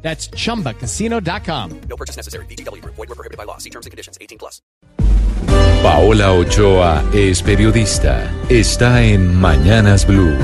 That's chumbacasino.com. No purchase necessary. BGW. Void were prohibited by law. See terms and conditions. 18 plus. Paola Ochoa es periodista. Está en Mañanas Blue.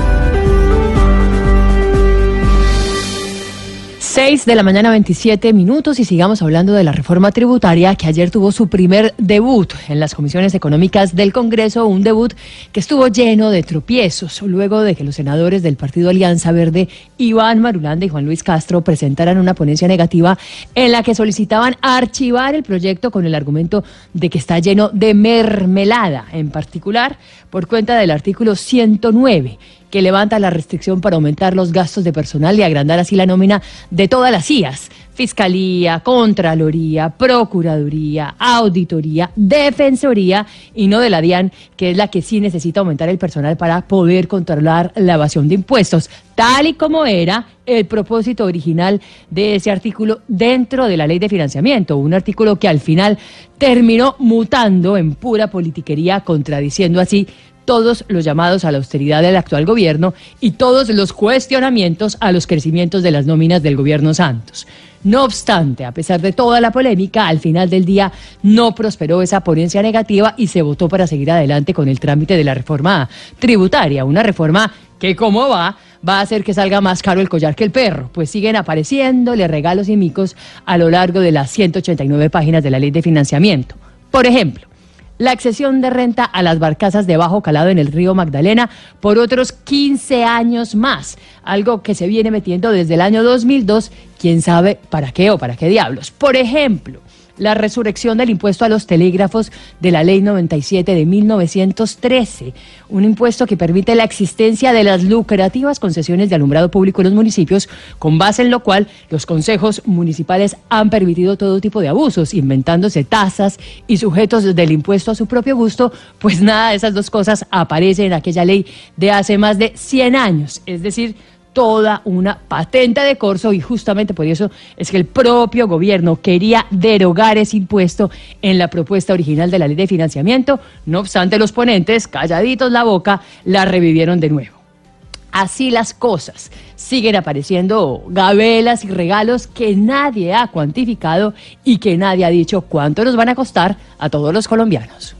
6 de la mañana 27 minutos y sigamos hablando de la reforma tributaria que ayer tuvo su primer debut en las comisiones económicas del Congreso, un debut que estuvo lleno de tropiezos luego de que los senadores del Partido Alianza Verde, Iván Marulanda y Juan Luis Castro presentaran una ponencia negativa en la que solicitaban archivar el proyecto con el argumento de que está lleno de mermelada, en particular por cuenta del artículo 109 que levanta la restricción para aumentar los gastos de personal y agrandar así la nómina de todas las IAS. Fiscalía, Contraloría, Procuraduría, Auditoría, Defensoría y no de la DIAN, que es la que sí necesita aumentar el personal para poder controlar la evasión de impuestos, tal y como era el propósito original de ese artículo dentro de la ley de financiamiento, un artículo que al final terminó mutando en pura politiquería, contradiciendo así todos los llamados a la austeridad del actual gobierno y todos los cuestionamientos a los crecimientos de las nóminas del gobierno Santos. No obstante, a pesar de toda la polémica, al final del día no prosperó esa ponencia negativa y se votó para seguir adelante con el trámite de la reforma tributaria, una reforma que como va va a hacer que salga más caro el collar que el perro, pues siguen apareciéndole regalos y micos a lo largo de las 189 páginas de la ley de financiamiento. Por ejemplo, la accesión de renta a las barcazas de bajo calado en el río Magdalena por otros 15 años más, algo que se viene metiendo desde el año 2002, quién sabe para qué o para qué diablos. Por ejemplo, la resurrección del impuesto a los telégrafos de la Ley 97 de 1913, un impuesto que permite la existencia de las lucrativas concesiones de alumbrado público en los municipios, con base en lo cual los consejos municipales han permitido todo tipo de abusos, inventándose tasas y sujetos del impuesto a su propio gusto, pues nada de esas dos cosas aparece en aquella ley de hace más de 100 años, es decir, toda una patente de corso y justamente por eso es que el propio gobierno quería derogar ese impuesto en la propuesta original de la ley de financiamiento. No obstante, los ponentes, calladitos la boca, la revivieron de nuevo. Así las cosas. Siguen apareciendo gabelas y regalos que nadie ha cuantificado y que nadie ha dicho cuánto nos van a costar a todos los colombianos.